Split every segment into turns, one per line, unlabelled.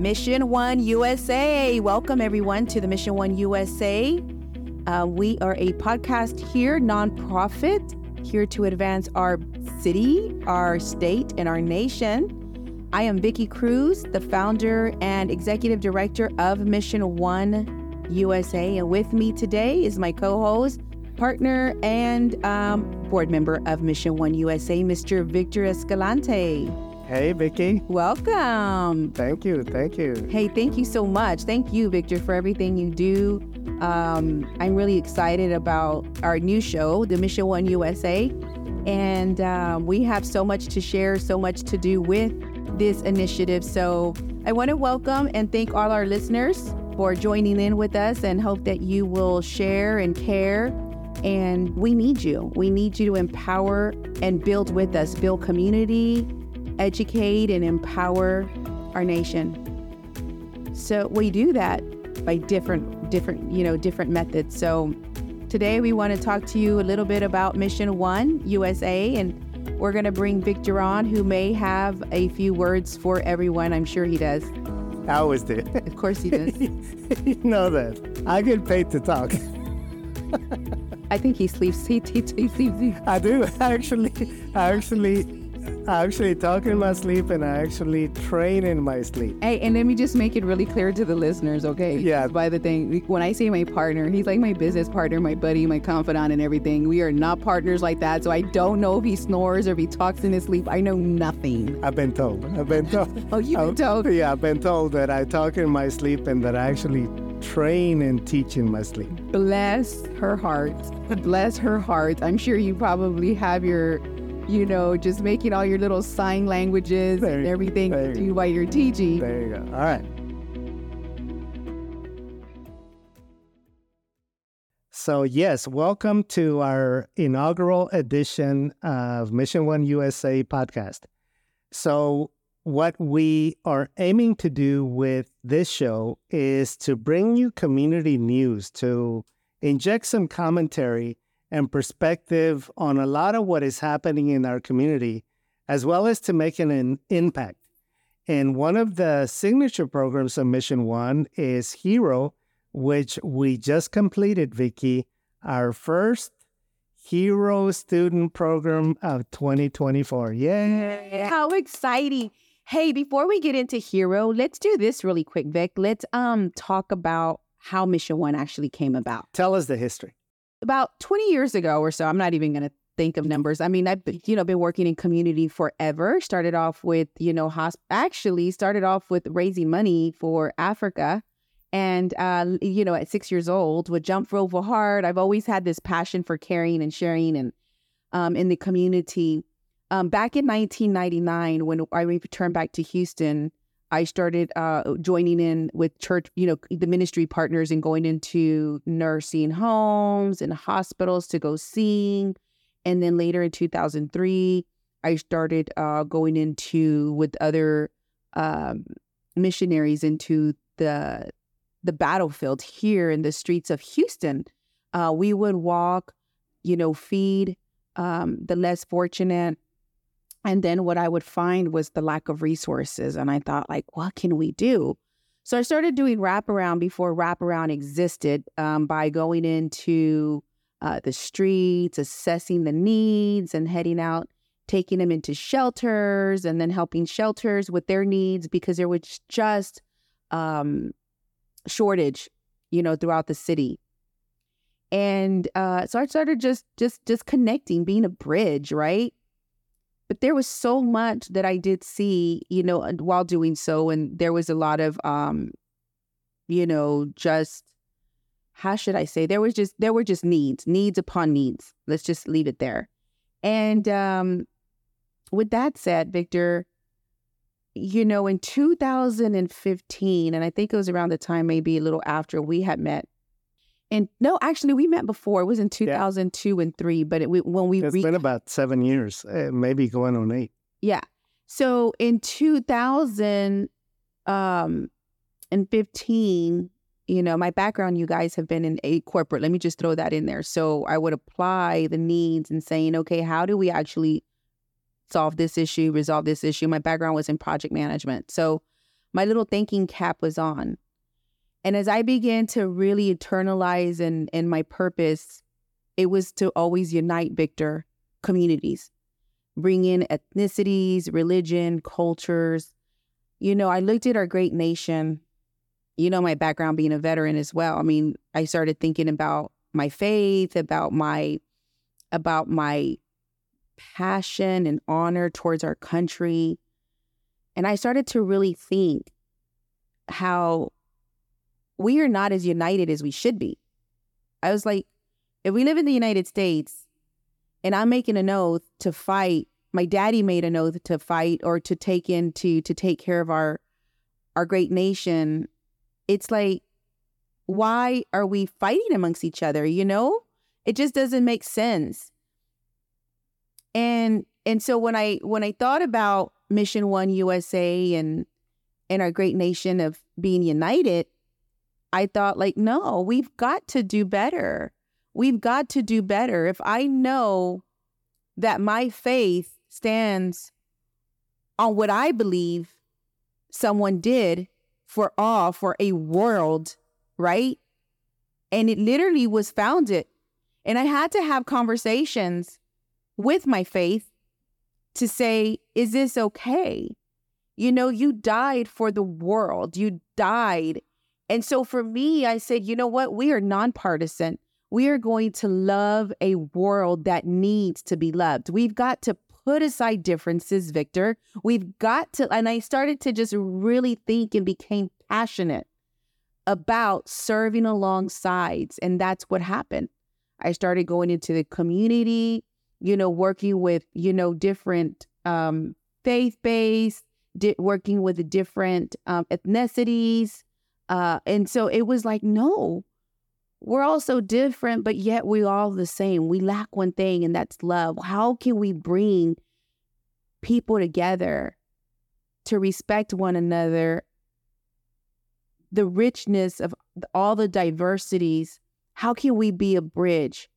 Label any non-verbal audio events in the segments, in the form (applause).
Mission One USA. Welcome, everyone, to the Mission One USA. Uh, we are a podcast here, nonprofit, here to advance our city, our state, and our nation. I am Vicki Cruz, the founder and executive director of Mission One USA. And with me today is my co host, partner, and um, board member of Mission One USA, Mr. Victor Escalante.
Hey, Vicki.
Welcome.
Thank you. Thank you.
Hey, thank you so much. Thank you, Victor, for everything you do. Um, I'm really excited about our new show, The Mission One USA. And um, we have so much to share, so much to do with this initiative. So I want to welcome and thank all our listeners for joining in with us and hope that you will share and care. And we need you. We need you to empower and build with us, build community, educate and empower our nation. So we do that by different different, you know, different methods. So today we want to talk to you a little bit about Mission 1 USA and we're going to bring Victor on who may have a few words for everyone. I'm sure he does.
I always do.
Of course he does. (laughs)
you know that. I get paid to talk. (laughs)
I think he sleeps. He, he, he sleeps.
I do. (laughs) Actually, I actually I actually talk in my sleep and I actually train in my sleep.
Hey, and let me just make it really clear to the listeners, okay?
Yeah.
By the thing, when I say my partner, he's like my business partner, my buddy, my confidant, and everything. We are not partners like that. So I don't know if he snores or if he talks in his sleep. I know nothing.
I've been told. I've been told. (laughs)
oh, you've been told?
Yeah, I've been told that I talk in my sleep and that I actually train and teach in my sleep.
Bless her heart. Bless her heart. I'm sure you probably have your you know, just making all your little sign languages there, and everything to do while you're teaching.
There you go. All right. So, yes, welcome to our inaugural edition of Mission One USA podcast. So, what we are aiming to do with this show is to bring you community news, to inject some commentary and perspective on a lot of what is happening in our community, as well as to make an impact. And one of the signature programs of Mission One is Hero, which we just completed, Vicki, our first Hero student program of 2024. Yay!
How exciting. Hey, before we get into Hero, let's do this really quick, Vic. Let's um talk about how Mission One actually came about.
Tell us the history
about 20 years ago or so, I'm not even going to think of numbers. I mean, I've you know been working in community forever. Started off with you know hosp- actually started off with raising money for Africa, and uh, you know at six years old would jump rope hard. I've always had this passion for caring and sharing and um, in the community. Um, back in 1999, when I returned back to Houston, I started uh, joining in with church, you know, the ministry partners and going into nursing homes and hospitals to go seeing. And then later in 2003, I started uh, going into with other um, missionaries into the the battlefield here in the streets of Houston. Uh, we would walk, you know, feed um, the less fortunate, and then what I would find was the lack of resources. And I thought, like, what can we do? So I started doing wraparound before wraparound existed um, by going into uh, the streets, assessing the needs, and heading out, taking them into shelters, and then helping shelters with their needs because there was just um, shortage, you know, throughout the city. And uh, so I started just just just connecting, being a bridge, right? But there was so much that I did see, you know, while doing so. And there was a lot of, um, you know, just how should I say? There was just there were just needs, needs upon needs. Let's just leave it there. And um, with that said, Victor, you know, in 2015, and I think it was around the time, maybe a little after we had met, and no, actually, we met before. It was in 2002 yeah. and three, but it, when we
it's re- been about seven years, uh, maybe going on eight.
Yeah. So in 2015, um, you know, my background, you guys have been in a corporate. Let me just throw that in there. So I would apply the needs and saying, okay, how do we actually solve this issue, resolve this issue? My background was in project management. So my little thinking cap was on. And as I began to really internalize and and my purpose, it was to always unite Victor communities, bring in ethnicities, religion, cultures. You know, I looked at our great nation. You know, my background being a veteran as well. I mean, I started thinking about my faith, about my about my passion and honor towards our country. And I started to really think how we are not as united as we should be. I was like, if we live in the United States and I'm making an oath to fight, my daddy made an oath to fight or to take into to take care of our our great nation. It's like, why are we fighting amongst each other? You know? It just doesn't make sense. And and so when I when I thought about Mission One USA and and our great nation of being united, I thought like, no, we've got to do better. We've got to do better. If I know that my faith stands on what I believe someone did for all for a world, right? And it literally was founded. And I had to have conversations with my faith to say, is this okay? You know, you died for the world, you died. And so for me, I said, you know what? We are nonpartisan. We are going to love a world that needs to be loved. We've got to put aside differences, Victor. We've got to, and I started to just really think and became passionate about serving alongside. And that's what happened. I started going into the community, you know, working with, you know, different um, faith based, di- working with different um, ethnicities. Uh, and so it was like, no, we're all so different, but yet we're all the same. We lack one thing, and that's love. How can we bring people together to respect one another? The richness of all the diversities. How can we be a bridge?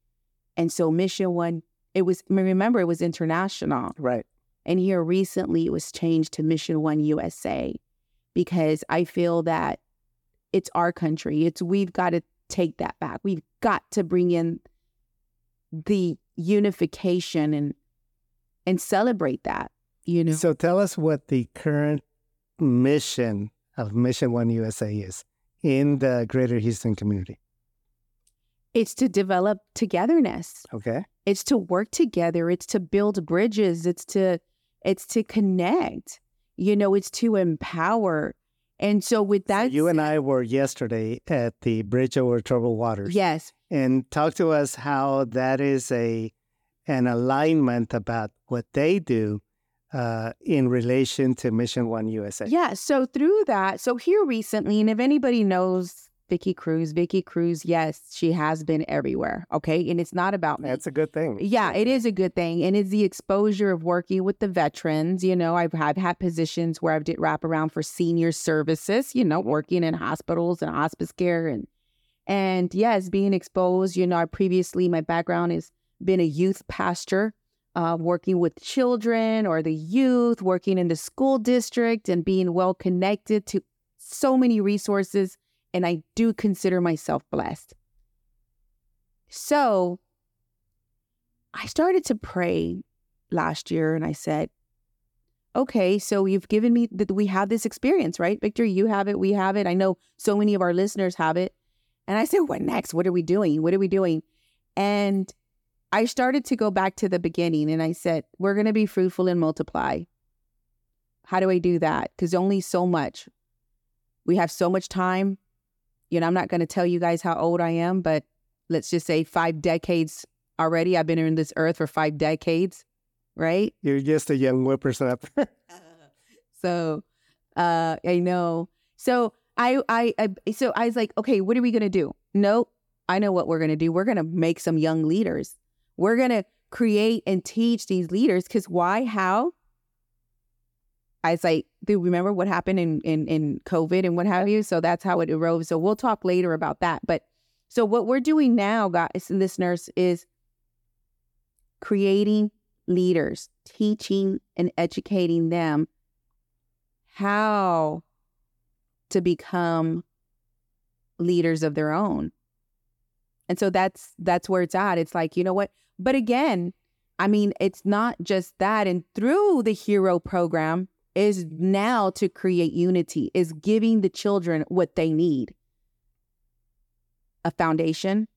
And so, Mission One it was remember it was international.
Right.
And here recently it was changed to Mission One USA because I feel that it's our country. It's we've got to take that back. We've got to bring in the unification and and celebrate that, you know.
So tell us what the current mission of Mission One USA is in the greater Houston community.
It's to develop togetherness.
Okay.
It's to work together. It's to build bridges. It's to it's to connect. You know, it's to empower. And so with that
so you and I were yesterday at the Bridge Over Troubled Waters.
Yes.
And talk to us how that is a an alignment about what they do uh, in relation to Mission One USA.
Yeah. So through that, so here recently, and if anybody knows Vicky Cruz. Vicky Cruz, yes, she has been everywhere. Okay. And it's not about me.
That's a good thing.
Yeah, it is a good thing. And it's the exposure of working with the veterans. You know, I've, I've had positions where I've did wrap around for senior services, you know, working in hospitals and hospice care and and yes, being exposed, you know, I previously my background has been a youth pastor. Uh, working with children or the youth, working in the school district, and being well connected to so many resources and I do consider myself blessed. So I started to pray last year and I said, okay, so you've given me that we have this experience, right? Victor, you have it, we have it. I know so many of our listeners have it. And I said, what next? What are we doing? What are we doing? And I started to go back to the beginning and I said, we're going to be fruitful and multiply. How do I do that? Because only so much. We have so much time you know, I'm not going to tell you guys how old I am, but let's just say five decades already. I've been in this earth for five decades, right?
You're just a young whippersnapper. (laughs)
so, uh, I know. So I, I, I, so I was like, okay, what are we gonna do? Nope, I know what we're gonna do. We're gonna make some young leaders. We're gonna create and teach these leaders. Because why? How? I was like, do remember what happened in, in, in COVID and what have you? So that's how it arose. So we'll talk later about that. But so what we're doing now, guys and listeners, is creating leaders, teaching and educating them how to become leaders of their own. And so that's that's where it's at. It's like, you know what? But again, I mean, it's not just that. And through the hero program is now to create unity, is giving the children what they need. A foundation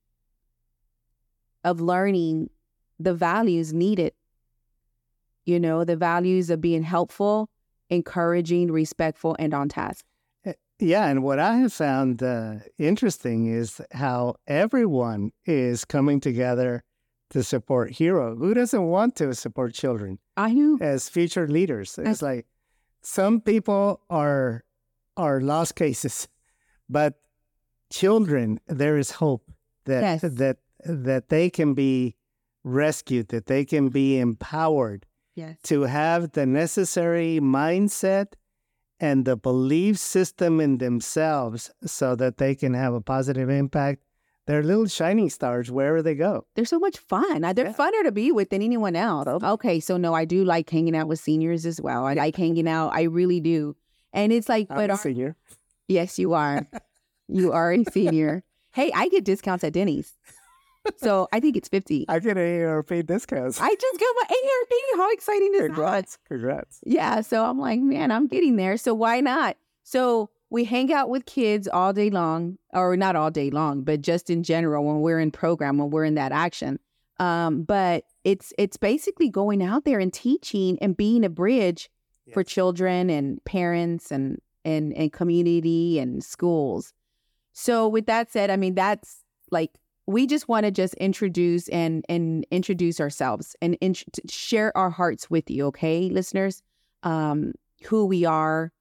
of learning the values needed. You know, the values of being helpful, encouraging, respectful, and on task.
Yeah, and what I have found uh, interesting is how everyone is coming together to support Hero. Who doesn't want to support children?
I know
as future leaders. It's I... like some people are are lost cases, but children, there is hope that yes. that that they can be rescued, that they can be empowered
yes.
to have the necessary mindset and the belief system in themselves so that they can have a positive impact. They're little shining stars wherever they go.
They're so much fun. They're yeah. funner to be with than anyone else. Okay, so no, I do like hanging out with seniors as well. I like hanging out. I really do. And it's like,
I'm
but
a our, senior.
Yes, you are. (laughs) you are a senior. hey, I get discounts at Denny's so I think it's 50.
I get AARP discounts.
I just got my AARP. How exciting is that?
Congrats.
that?
Congrats.
Yeah. So I'm like, man, I'm getting there. So why not? So we hang out with kids all day long, or not all day long, but just in general when we're in program, when we're in that action. Um, but it's it's basically going out there and teaching and being a bridge yes. for children and parents and and and community and schools. So with that said, I mean that's like we just want to just introduce and and introduce ourselves and in, share our hearts with you okay listeners um who we are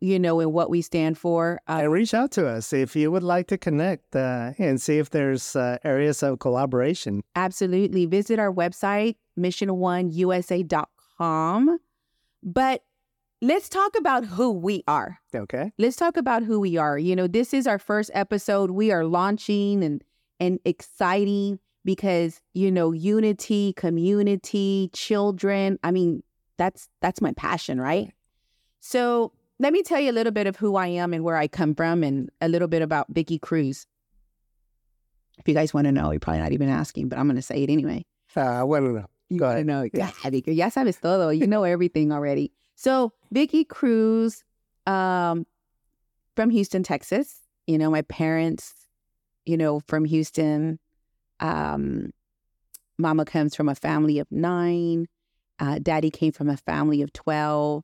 you know and what we stand for
uh, and reach out to us if you would like to connect uh, and see if there's uh, areas of collaboration.
Absolutely. Visit our website mission1usa.com but let's talk about who we are.
Okay.
Let's talk about who we are. You know this is our first episode. We are launching and and exciting because you know unity community children. I mean that's that's my passion right. So let me tell you a little bit of who i am and where i come from and a little bit about vicky cruz if you guys want to know you're probably not even asking but i'm going to say it anyway
uh, i want to know
you Go ahead. know yeah, Vicky, ya sabes todo you know everything already so vicky cruz um, from houston texas you know my parents you know, from Houston. Um, mama comes from a family of nine. Uh, daddy came from a family of 12.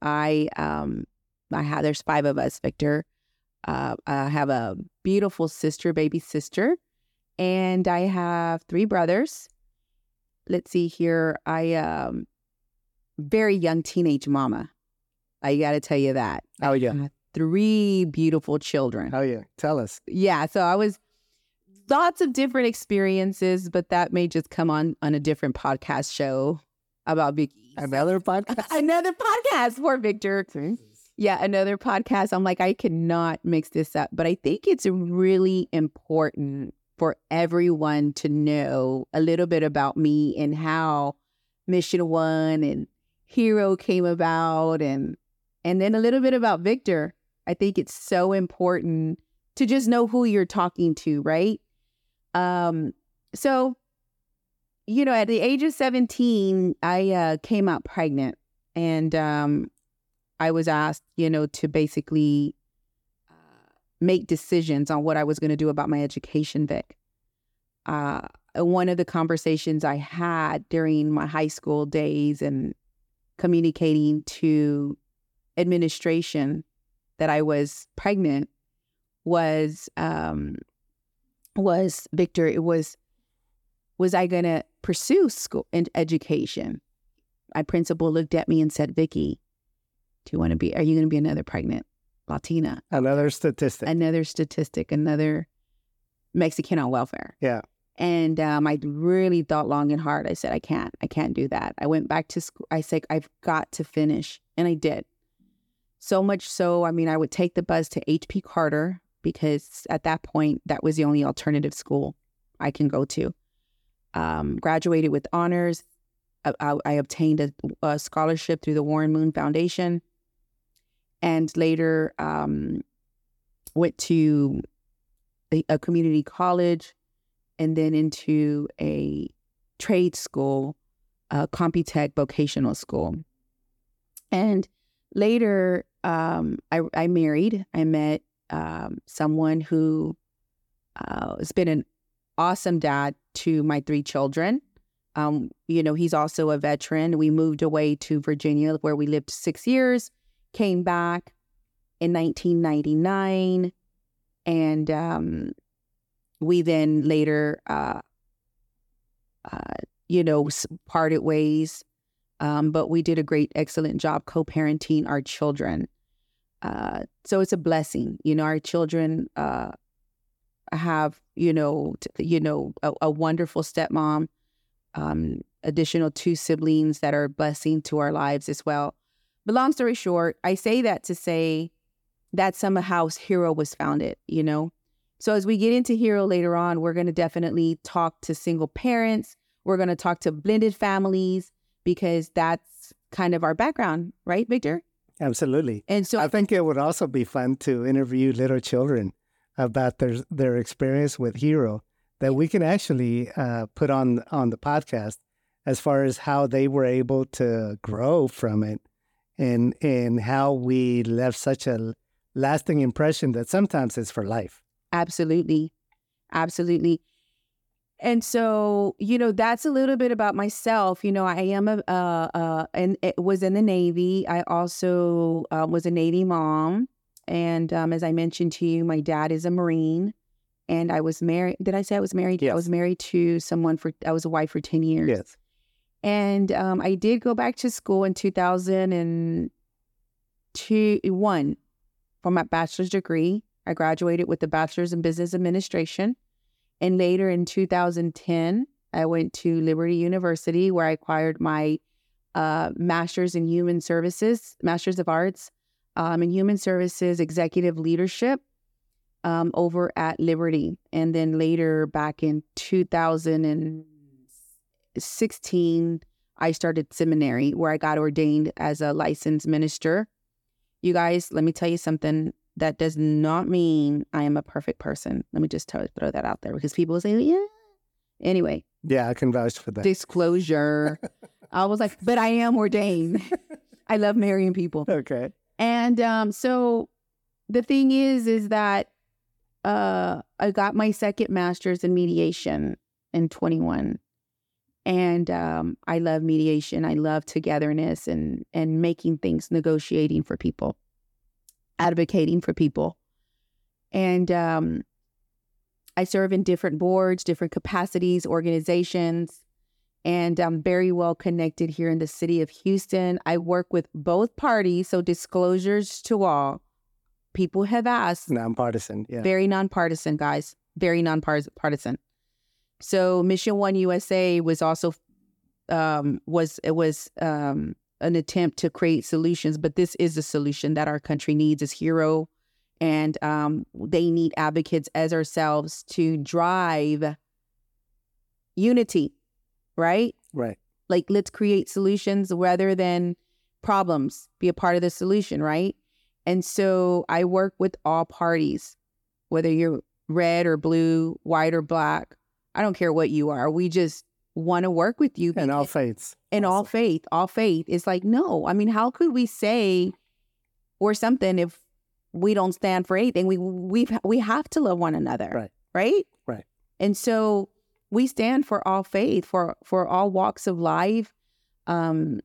I, um, I have, there's five of us, Victor. Uh, I have a beautiful sister, baby sister, and I have three brothers. Let's see here. I, um, very young teenage mama. I got to tell you that.
Oh, yeah
three beautiful children.
Oh, yeah. Tell us.
Yeah. So I was lots of different experiences, but that may just come on on a different podcast show about Vicky.
Another podcast? (laughs)
another podcast for Victor. Yeah, another podcast. I'm like, I cannot mix this up, but I think it's really important for everyone to know a little bit about me and how Mission One and Hero came about and and then a little bit about Victor. I think it's so important to just know who you're talking to, right? Um, so, you know, at the age of 17, I uh, came out pregnant and um, I was asked, you know, to basically uh, make decisions on what I was going to do about my education, Vic. Uh, one of the conversations I had during my high school days and communicating to administration that I was pregnant was um, was Victor. It was was I going to pursue school and education? My principal looked at me and said, "Vicky, do you want to be? Are you going to be another pregnant Latina?
Another statistic.
Another statistic. Another Mexican on welfare."
Yeah.
And um, I really thought long and hard. I said, I can't, I can't do that. I went back to school. I said, I've got to finish. And I did. So much so, I mean, I would take the bus to HP Carter because at that point, that was the only alternative school I can go to. Um, graduated with honors. I, I, I obtained a, a, scholarship through the Warren Moon Foundation. And later, um, went to a, a community college and then into a trade school, uh, Computech vocational school. And later, um, I, I married. I met um, someone who uh, has been an awesome dad to my three children. Um, you know, he's also a veteran. We moved away to Virginia, where we lived six years, came back in 1999, and um, we then later, uh, uh, you know, parted ways. Um, but we did a great, excellent job co-parenting our children. Uh, so it's a blessing, you know. Our children uh, have, you know, t- you know, a, a wonderful stepmom, um, additional two siblings that are a blessing to our lives as well. But long story short, I say that to say that Summer House Hero was founded, you know. So as we get into Hero later on, we're going to definitely talk to single parents. We're going to talk to blended families because that's kind of our background, right, Victor?
Absolutely.
And so
I think it would also be fun to interview little children about their their experience with Hero that we can actually uh, put on on the podcast as far as how they were able to grow from it and and how we left such a lasting impression that sometimes it's for life.
Absolutely. Absolutely. And so, you know, that's a little bit about myself. You know, I am a, uh, uh, and it was in the Navy. I also uh, was a Navy mom. And um, as I mentioned to you, my dad is a Marine. And I was married. Did I say I was married?
Yes.
I was married to someone for, I was a wife for 10 years.
Yes.
And um, I did go back to school in 2001 for my bachelor's degree. I graduated with a bachelor's in business administration. And later in 2010, I went to Liberty University where I acquired my uh, master's in human services, master's of arts um, in human services executive leadership um, over at Liberty. And then later back in 2016, I started seminary where I got ordained as a licensed minister. You guys, let me tell you something that does not mean I am a perfect person. Let me just tell, throw that out there because people say, yeah. Anyway,
Yeah, I can vouch for that.
disclosure. (laughs) I was like, but I am ordained. (laughs) I love marrying people.
okay.
And um, so the thing is, is that uh, I got my second master's in mediation in 21. And um, I love mediation. I love togetherness and and making things, negotiating for people, advocating for people. And um, I serve in different boards, different capacities, organizations, and I'm very well connected here in the city of Houston. I work with both parties, so disclosures to all. People have asked,
Nonpartisan. Yeah.
very nonpartisan, guys, very nonpartisan. So Mission One USA was also um, was it was um, an attempt to create solutions, but this is a solution that our country needs as hero, and um, they need advocates as ourselves to drive unity, right?
Right.
Like let's create solutions rather than problems. Be a part of the solution, right? And so I work with all parties, whether you're red or blue, white or black. I don't care what you are. We just want to work with you.
And all faiths.
and all faith, all faith. It's like, no, I mean, how could we say or something if we don't stand for anything? We we we have to love one another.
Right.
Right?
Right.
And so we stand for all faith, for for all walks of life. Um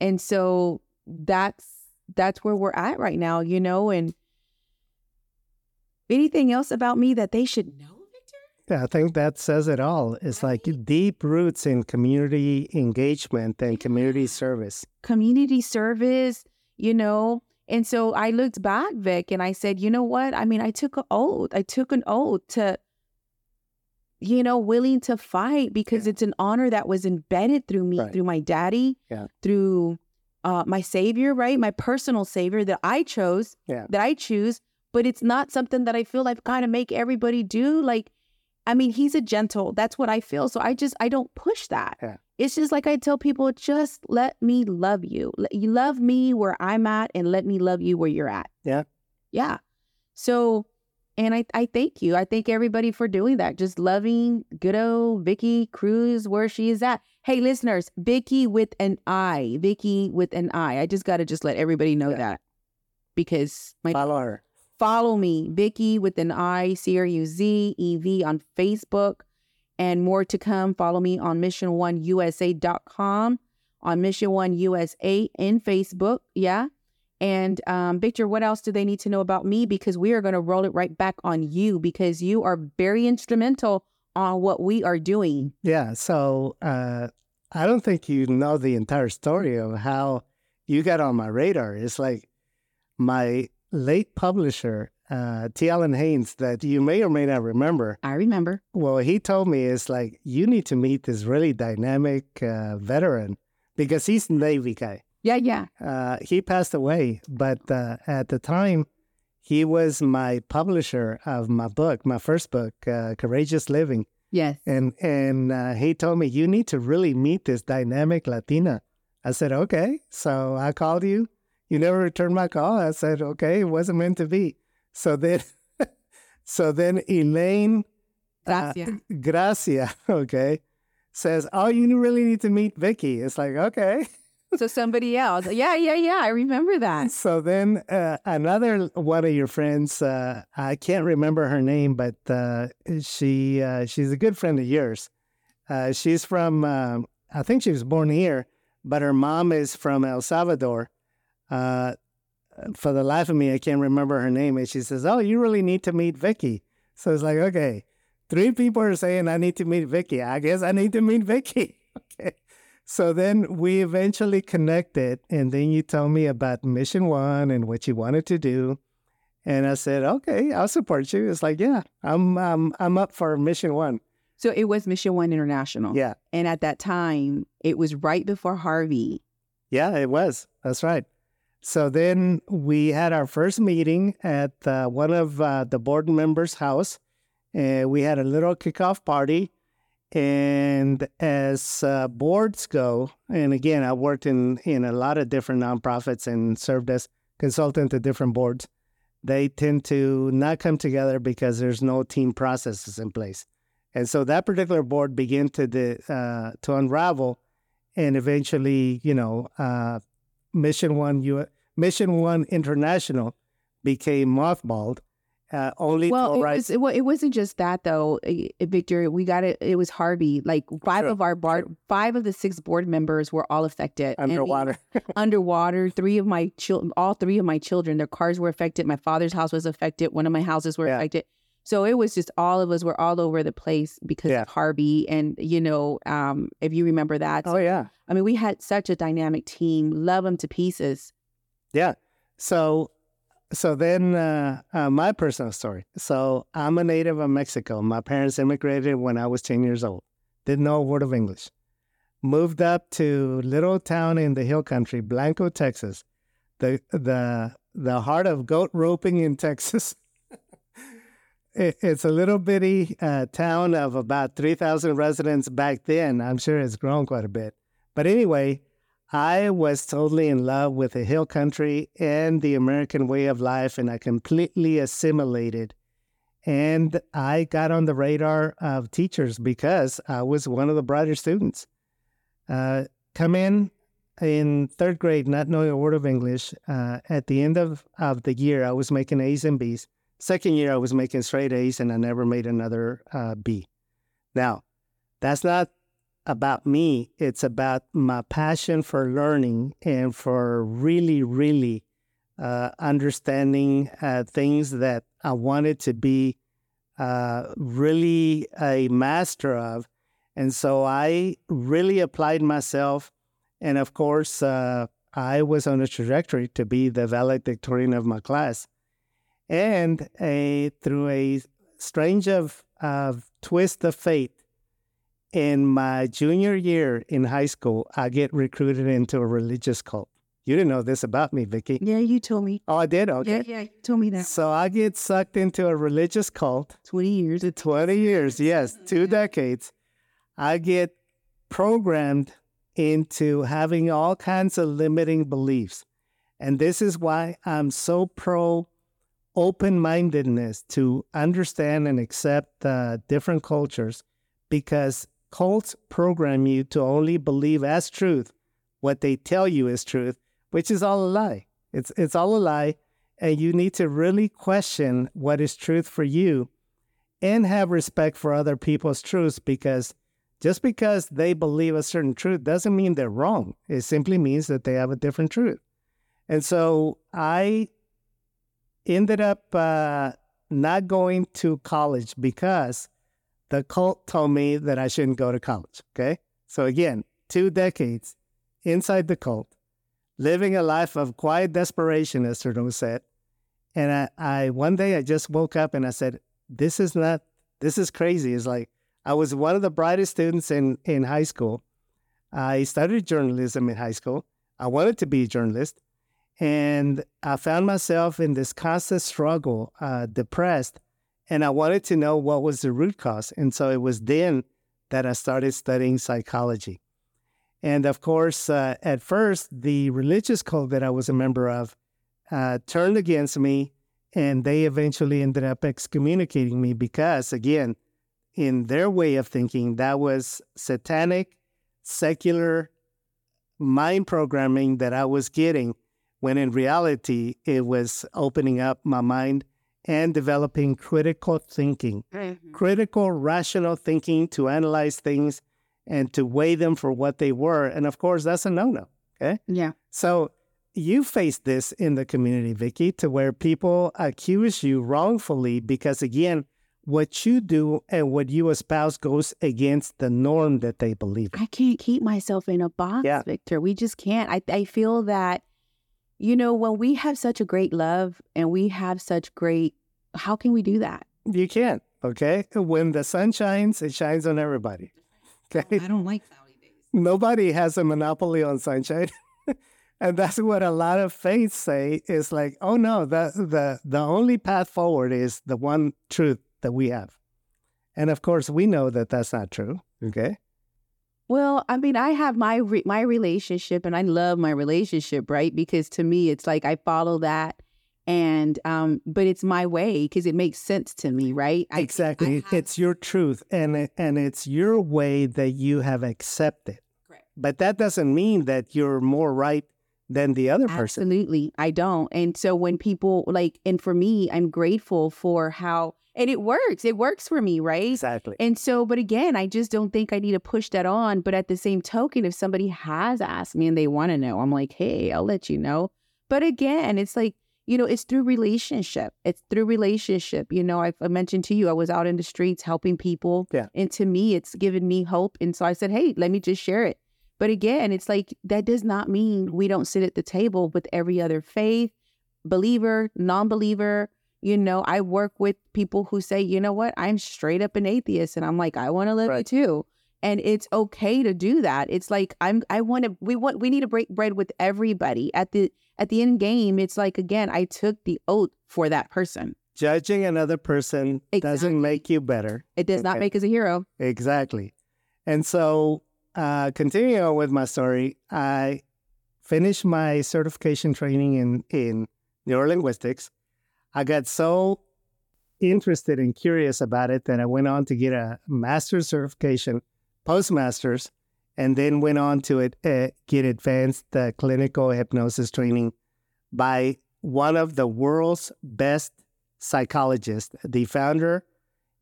and so that's that's where we're at right now, you know, and anything else about me that they should know?
Yeah, I think that says it all. It's like deep roots in community engagement and community service.
community service, you know. And so I looked back, Vic, and I said, you know what? I mean, I took an oath. I took an oath to, you know, willing to fight because it's an honor that was embedded through me,
Right.
through my daddy,
Yeah.
through uh, my savior, right? My personal savior that I chose,
Yeah.
that I choose. But it's not something that I feel I've got to make everybody do. Like, I mean, he's a gentle. That's what I feel. So I just I don't push that.
Yeah.
It's just like I tell people, just let me love you. Let you love me where I'm at and let me love you where you're at.
Yeah.
Yeah. So And I, I thank you. I thank everybody for doing that. Just loving good old Vicky Cruz where she is at. Hey, listeners, Vicky with an I, Vicky with an I. I just got to just let everybody know
Yeah.
that because my
Follow her.
Follow me, Vicky with an I, C R U Z E V on Facebook, and more to come. Follow me on mission1usa.com, on Mission One USA in Facebook. Yeah. And um, Victor, what else do they need to know about me? Because we are going to roll it right back on you because you are very instrumental on what we are doing.
Yeah. So uh, I don't think you know the entire story of how you got on my radar. It's like my late publisher, uh, T. Allen Haynes, that you may or may not remember.
I remember.
Well, he told me it's like you need to meet this really dynamic uh, veteran because he's Navy guy.
Yeah, yeah.
Uh, he passed away, but uh, at the time, he was my publisher of my book, my first book, uh, Courageous Living.
Yes.
And and uh, he told me you need to really meet this dynamic Latina. I said okay. So I called you. You never returned my call. I said okay. It wasn't meant to be. So then, (laughs) so then Elaine
Gracias.
Gracia, (laughs) (laughs) okay, says, "Oh, you really need to meet Vicky." It's like okay.
so somebody else. Yeah, yeah, yeah. I remember that.
So then uh, another one of your friends, uh, I can't remember her name, but uh, she uh, she's a good friend of yours. Uh, she's from, um I think she was born here, but her mom is from El Salvador. Uh, for the life of me, I can't remember her name. And she says, "Oh, you really need to meet Vicky." So it's like, okay, three people are saying I need to meet Vicky. I guess I need to meet Vicky. (laughs) okay. So then we eventually connected, and then you told me about Mission One and what you wanted to do, and I said, "Okay, I'll support you." It's like, yeah, I'm I'm I'm up for Mission One.
So it was Mission One International.
Yeah,
And at that time, it was right before Harvey.
yeah, it was. That's right. So then we had our first meeting at uh, one of uh, the board members' house, and we had a little kickoff party. And as uh, boards go, and again, I worked in in a lot of different nonprofits and served as consultant to different boards. They tend to not come together because there's no team processes in place, and so that particular board began to de, uh, to unravel, and eventually, you know, uh, Mission One U Mission One International became mothballed. Uh, only
Well, it, was, wa- it wasn't just that though, eh, eh, Victor. We got it. It was Harvey. Like five
Sure,
of our board, five of the six board members were all affected. And
underwater. (laughs)
underwater. Three of my children, all three of my children, their cars were affected. My father's house was affected. One of my houses were
Yeah.
affected. So it was just all of us were all over the place because
Yeah.
of Harvey. And you know, um, if you remember that,
oh yeah.
I mean, we had such a dynamic team. Love them to pieces.
Yeah. So, so then uh, uh, my personal story. So I'm a native of Mexico. My parents immigrated when I was 10 years old. Didn't know a word of English. Moved up to little town in the hill country, Blanco, Texas, the the the heart of goat roping in Texas. (laughs) It- it's a little bitty uh, town of about 3,000 residents back then. I'm sure it's grown quite a bit. But anyway, I was totally in love with the hill country and the American way of life, and I completely assimilated. And I got on the radar of teachers because I was one of the brighter students. Uh, come in in third grade, not knowing a word of English. Uh, at the end of, of the year, I was making A's and B's. Second year, I was making straight A's, and I never made another uh, B. Now, that's not about me. It's about my passion for learning and for really, really uh, understanding uh, things that I wanted to be uh, really a master of. And so I really applied myself. And of course, uh, I was on a trajectory to be the valedictorian of my class. And a, through a strange of, of twist of fate, in my junior year in high school, I get recruited into a religious cult. You didn't know this about me, Vicky.
Yeah, you told me.
Oh, I did? Okay.
Yeah, yeah, you told me that.
So I get sucked into a religious cult.
Twenty years.
20 years, yes, two decades. I get programmed into having all kinds of limiting beliefs. And this is why I'm so pro open mindedness to understand and accept uh, different cultures because cults program you to only believe as truth what they tell you is truth, which is all a lie. It's, it's all a lie. And you need to really question what is truth for you and have respect for other people's truths because just because they believe a certain truth doesn't mean they're wrong. It simply means that they have a different truth. And so I ended up uh, not going to college because the cult told me that I shouldn't go to college. Okay. So again, two decades inside the cult, living a life of quiet desperation, as Trudeau said. And I, I one day I just woke up and I said, This is not this is crazy. It's like I was one of the brightest students in, in high school. I studied journalism in high school. I wanted to be a journalist. And I found myself in this constant struggle, uh, depressed, and I wanted to know what was the root cause. And so it was then that I started studying psychology. And of course, uh, at first, the religious cult that I was a member of uh, turned against me, and they eventually ended up excommunicating me because, again, in their way of thinking, that was satanic, secular mind programming that I was getting when in reality, it was opening up my mind and developing critical thinking, mm-hmm. critical, rational thinking to analyze things and to weigh them for what they were. And of course, that's a no no. Okay.
Yeah.
So you face this in the community, Vicky, to where people accuse you wrongfully because, again, what you do and what you espouse goes against the norm that they believe.
I can't keep myself in a box, yeah. Victor. We just can't. I, I feel that you know, when we have such a great love and we have such great, how can we do that?
You can't. Okay. When the sun shines, it shines on everybody. (laughs)
Okay. I don't like cloudy days.
Nobody has a monopoly on sunshine. (laughs) and that's what a lot of faiths say is like, oh no, the, the, the only path forward is the one truth that we have. And of course, we know that that's not true. Okay.
Well, I mean, I have my re- my relationship, and I love my relationship, right? Because to me, it's like I follow that, and um, but it's my way because it makes sense to me, right?
I, exactly, I have... it's your truth, and and it's your way that you have accepted. Correct. But that doesn't mean that you're more right than the other person.
Absolutely, I don't. And so when people like, and for me, I'm grateful for how and it works. It works for me, right?
Exactly.
And so, but again, I just don't think I need to push that on. But at the same token, if somebody has asked me and they want to know, I'm like, hey, I'll let you know. But again, it's like, you know, it's through relationship. It's through relationship. You know, I've, I mentioned to you, I was out in the streets helping people.
Yeah.
And to me, it's given me hope. And so I said, hey, let me just share it. But again, it's like that does not mean we don't sit at the table with every other faith, believer, non believer, you know, I work with people who say, you know what, I'm straight up an atheist. And I'm like, I want to live right. it too. And it's okay to do that. It's like I'm I want to we want we need to break bread with everybody. At the at the end game, it's like again, I took the oath for that person.
Judging another person exactly. doesn't make you better.
It does okay. not make us a hero.
Exactly. And so uh continuing on with my story, I finished my certification training in in neurolinguistics I got so interested and curious about it that I went on to get a master's certification, postmaster's, and then went on to it, uh, get advanced uh, clinical hypnosis training by one of the world's best psychologists, the founder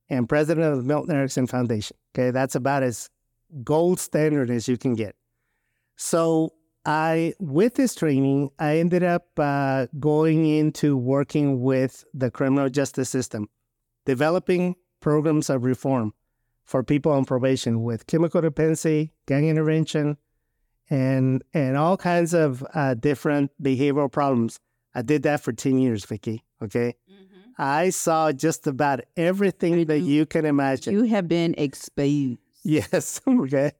and president of the Milton Erickson Foundation. Okay, that's about as gold standard as you can get. So I, with this training, I ended up uh, going into working with the criminal justice system, developing programs of reform for people on probation with chemical dependency, gang intervention, and and all kinds of uh, different behavioral problems. I did that for ten years, Vicky. Okay, mm-hmm. I saw just about everything that you can imagine.
You have been exposed.
Yes. (laughs) okay.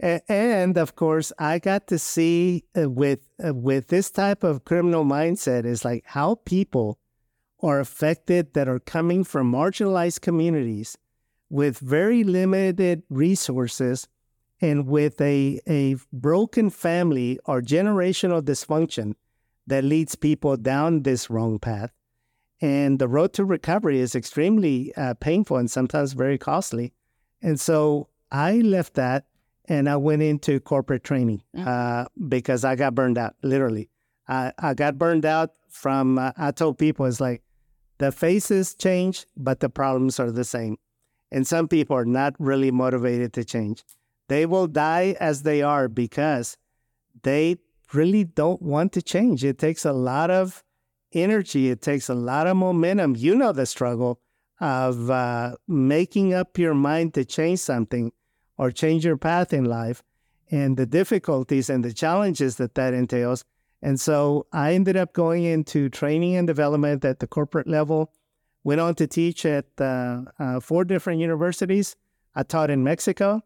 And of course, I got to see uh, with uh, with this type of criminal mindset is like how people are affected that are coming from marginalized communities with very limited resources and with a, a broken family or generational dysfunction that leads people down this wrong path. And the road to recovery is extremely uh, painful and sometimes very costly. And so I left that and I went into corporate training
Mm-hmm.
uh, because I got burned out, literally. I, I got burned out from, uh, I told people, it's like the faces change, but the problems are the same. And some people are not really motivated to change. They will die as they are because they really don't want to change. It takes a lot of energy, it takes a lot of momentum. You know the struggle of uh, making up your mind to change something or change your path in life and the difficulties and the challenges that that entails. And so I ended up going into training and development at the corporate level, went on to teach at uh, uh, four different universities. I taught in Mexico,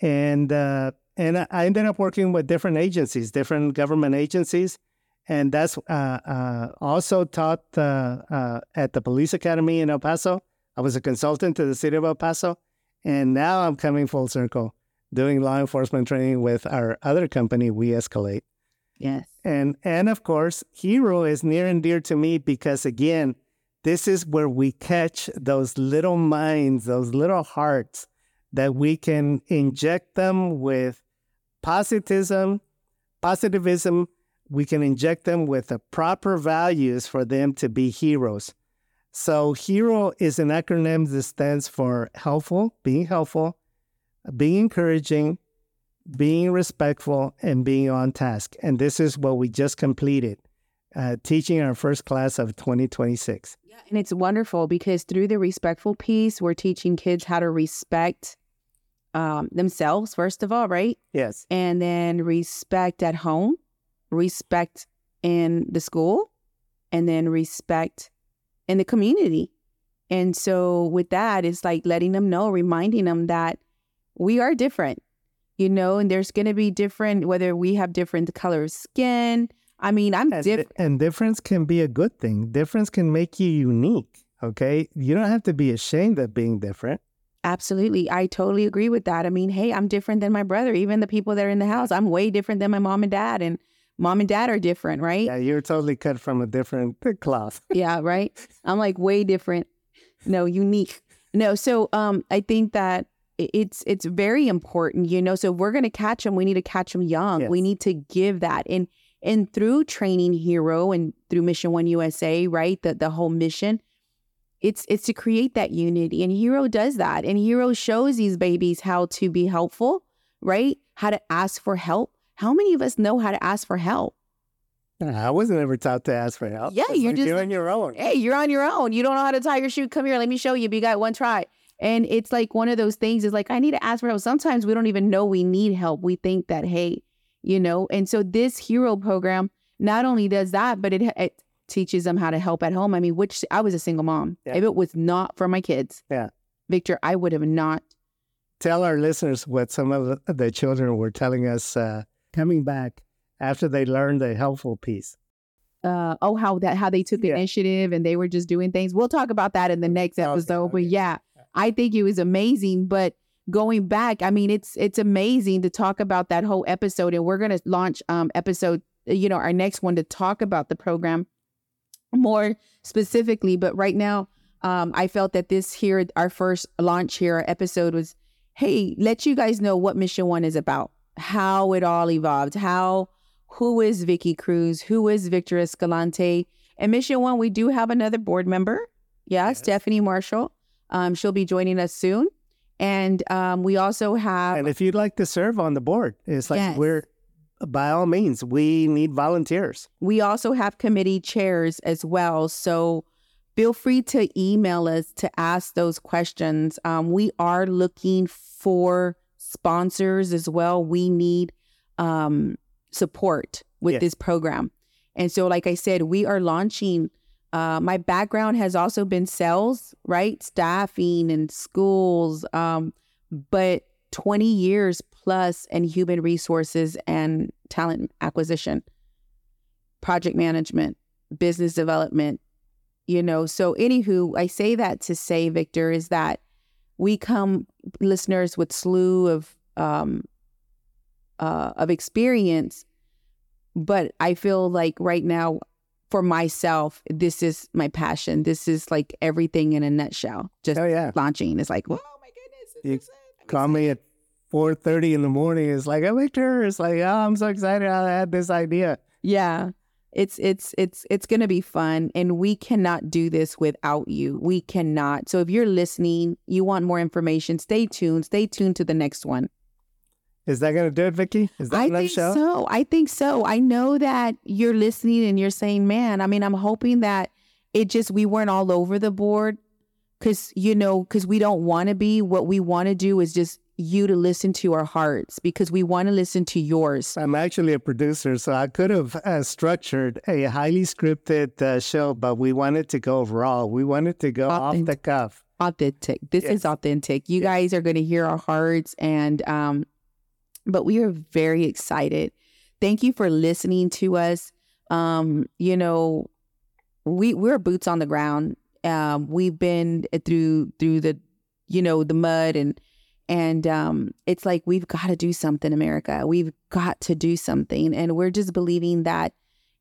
and uh, and I- ended up working with different agencies, different government agencies, and that's uh, uh, also taught uh, at the police academy in El Paso. I was a consultant to the city of El Paso, and now I'm coming full circle, doing law enforcement training with our other company, We Escalate.
Yes.
And and of course, Hero is near and dear to me because again, this is where we catch those little minds, those little hearts that we can inject them with positivism, positivism. We can inject them with the proper values for them to be heroes. So, HERO is an acronym that stands for helpful, being helpful, being encouraging, being respectful, and being on task. And this is what we just completed, uh, teaching our first class of 2026.
Yeah, and it's wonderful because through the respectful piece, we're teaching kids how to respect um, themselves, first of all, right?
Yes.
And then respect at home, respect in the school, and then respect in the community. And so, with that, it's like letting them know, reminding them that we are different, you know, and there's going to be different, whether we have different color of skin. I mean, I'm different.
and difference can be a good thing. Difference can make you unique. Okay. You don't have to be ashamed of being different.
Absolutely. I totally agree with that. I mean, hey, I'm different than my brother. Even the people that are in the house, I'm way different than my mom and dad. And mom and dad are different, right?
Yeah, you're totally cut from a different cloth. (laughs)
Yeah, right. I'm like way different. No, unique. No, so um I think that it's it's very important, you know. So if we're going to catch them, we need to catch them young. We need to give that. And and through training hero and through Mission 1 USA, right? The the whole mission it's it's to create that unity and hero does that and hero shows these babies how to be helpful right how to ask for help how many of us know how to ask for help?
I wasn't ever taught to ask for help.
Yeah, you're
like
just-
you're on your own.
hey you're on your own. You don't know how to tie your shoe. Come here. Let me show you. You got one try. And it's like one of those things. Is like i need to ask for help. Sometimes we don't even know we need help. We think that hey you know? And so this hero program not only does that but it, it teaches them how to help at home. I mean which i was a single mom.
Yeah.
if it was not for my kids
Yeah.
victor i would have not
Tell our listeners what some of the- the children were telling us uh, coming back after they learned the helpful piece.
uh oh how that how they took
Yeah.
initiative and they were just doing things we'll talk about that in the next
Okay,
episode but yeah i think it was amazing but going back i mean it's it's amazing to talk about that whole episode and we're going to launch um episode you know our next one to talk about the program more specifically but right now um i felt that this here our first launch here our episode was hey let you guys know what mission one is about how it all evolved how who is Vicky Cruz? Who is Victor Escalante? And Mission One, we do have another board member. Yeah,
Yes.
Stephanie Marshall. Um, she'll be joining us soon. And um, we also have
And if you'd like to serve on the board, it's like
Yes.
we're, by all means, we need volunteers.
we also have committee chairs as well. So feel free to email us to ask those questions. Um, we are looking for sponsors as well. We need um, support with
Yes.
this program. And so, like I said, we are launching. Uh, my background has also been sales, right? Staffing and schools, um, but 20 years plus in human resources and talent acquisition project management, business development, you know. So, anywho, I say that to say, Victor, is that we come listeners with slew of um, uh, of experience, but I feel like right now, for myself, this is my passion. This is like everything in a nutshell. Just
Oh yeah.
launching. It's like, oh my goodness.
You
is it. I'm
Call me at four thirty in the morning. It's like, I oh Victor, it's like, oh, I'm so excited I had this idea.
Yeah. It's it's it's it's going to be fun and we cannot do this without you. We cannot. So if you're listening, you want more information, stay tuned. Stay tuned to the next one.
Is that gonna do it, Vicky? Is that
I
enough
think
show?
so. I think so. I know that you're listening and you're saying, "Man, I mean, I'm hoping that it just we weren't all over the board cuz you know, cuz we don't want to be. What we want to do is just you to listen to our hearts because we want to listen to yours.
I'm actually a producer, so I could have uh, structured a highly scripted uh, show, but we wanted to go raw. We wanted to go off the cuff.
authentic. This
Yes.
is authentic. You guys are going to hear our hearts and um but we are very excited. Thank you for listening to us. Um you know, we we're boots on the ground. Um we've been through through the you know, the mud and and um it's like we've got to do something America. We've got to do something and we're just believing that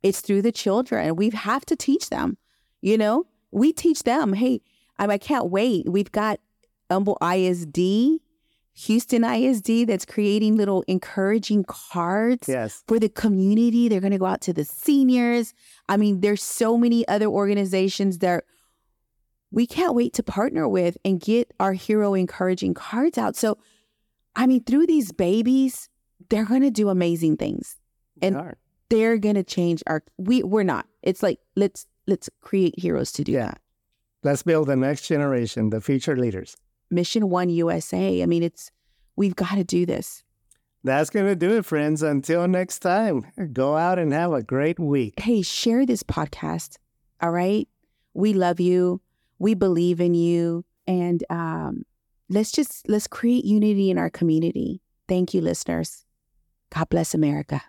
it's through the children. We have to teach them. You know, we teach them, hey, I, I can't wait. We've got Humble ISD, Houston ISD that's creating little encouraging cards
Yes.
for the community. They're going to go out to the seniors. I mean, there's so many other organizations that we can't wait to partner with and get our hero encouraging cards out. So, I mean, through these babies, they're going to do amazing things. And-
Darn.
They're going to change our we we're not. It's like let's let's create heroes to do
Yeah.
that.
Let's build the next generation, the future leaders.
Mission 1 USA. I mean, it's we've got to do this.
That's going to do it, friends. Until next time, go out and have a great week.
hey, share this podcast. All right. We love you. We believe in you. And um, let's just let's create unity in our community. Thank you, listeners. God bless America.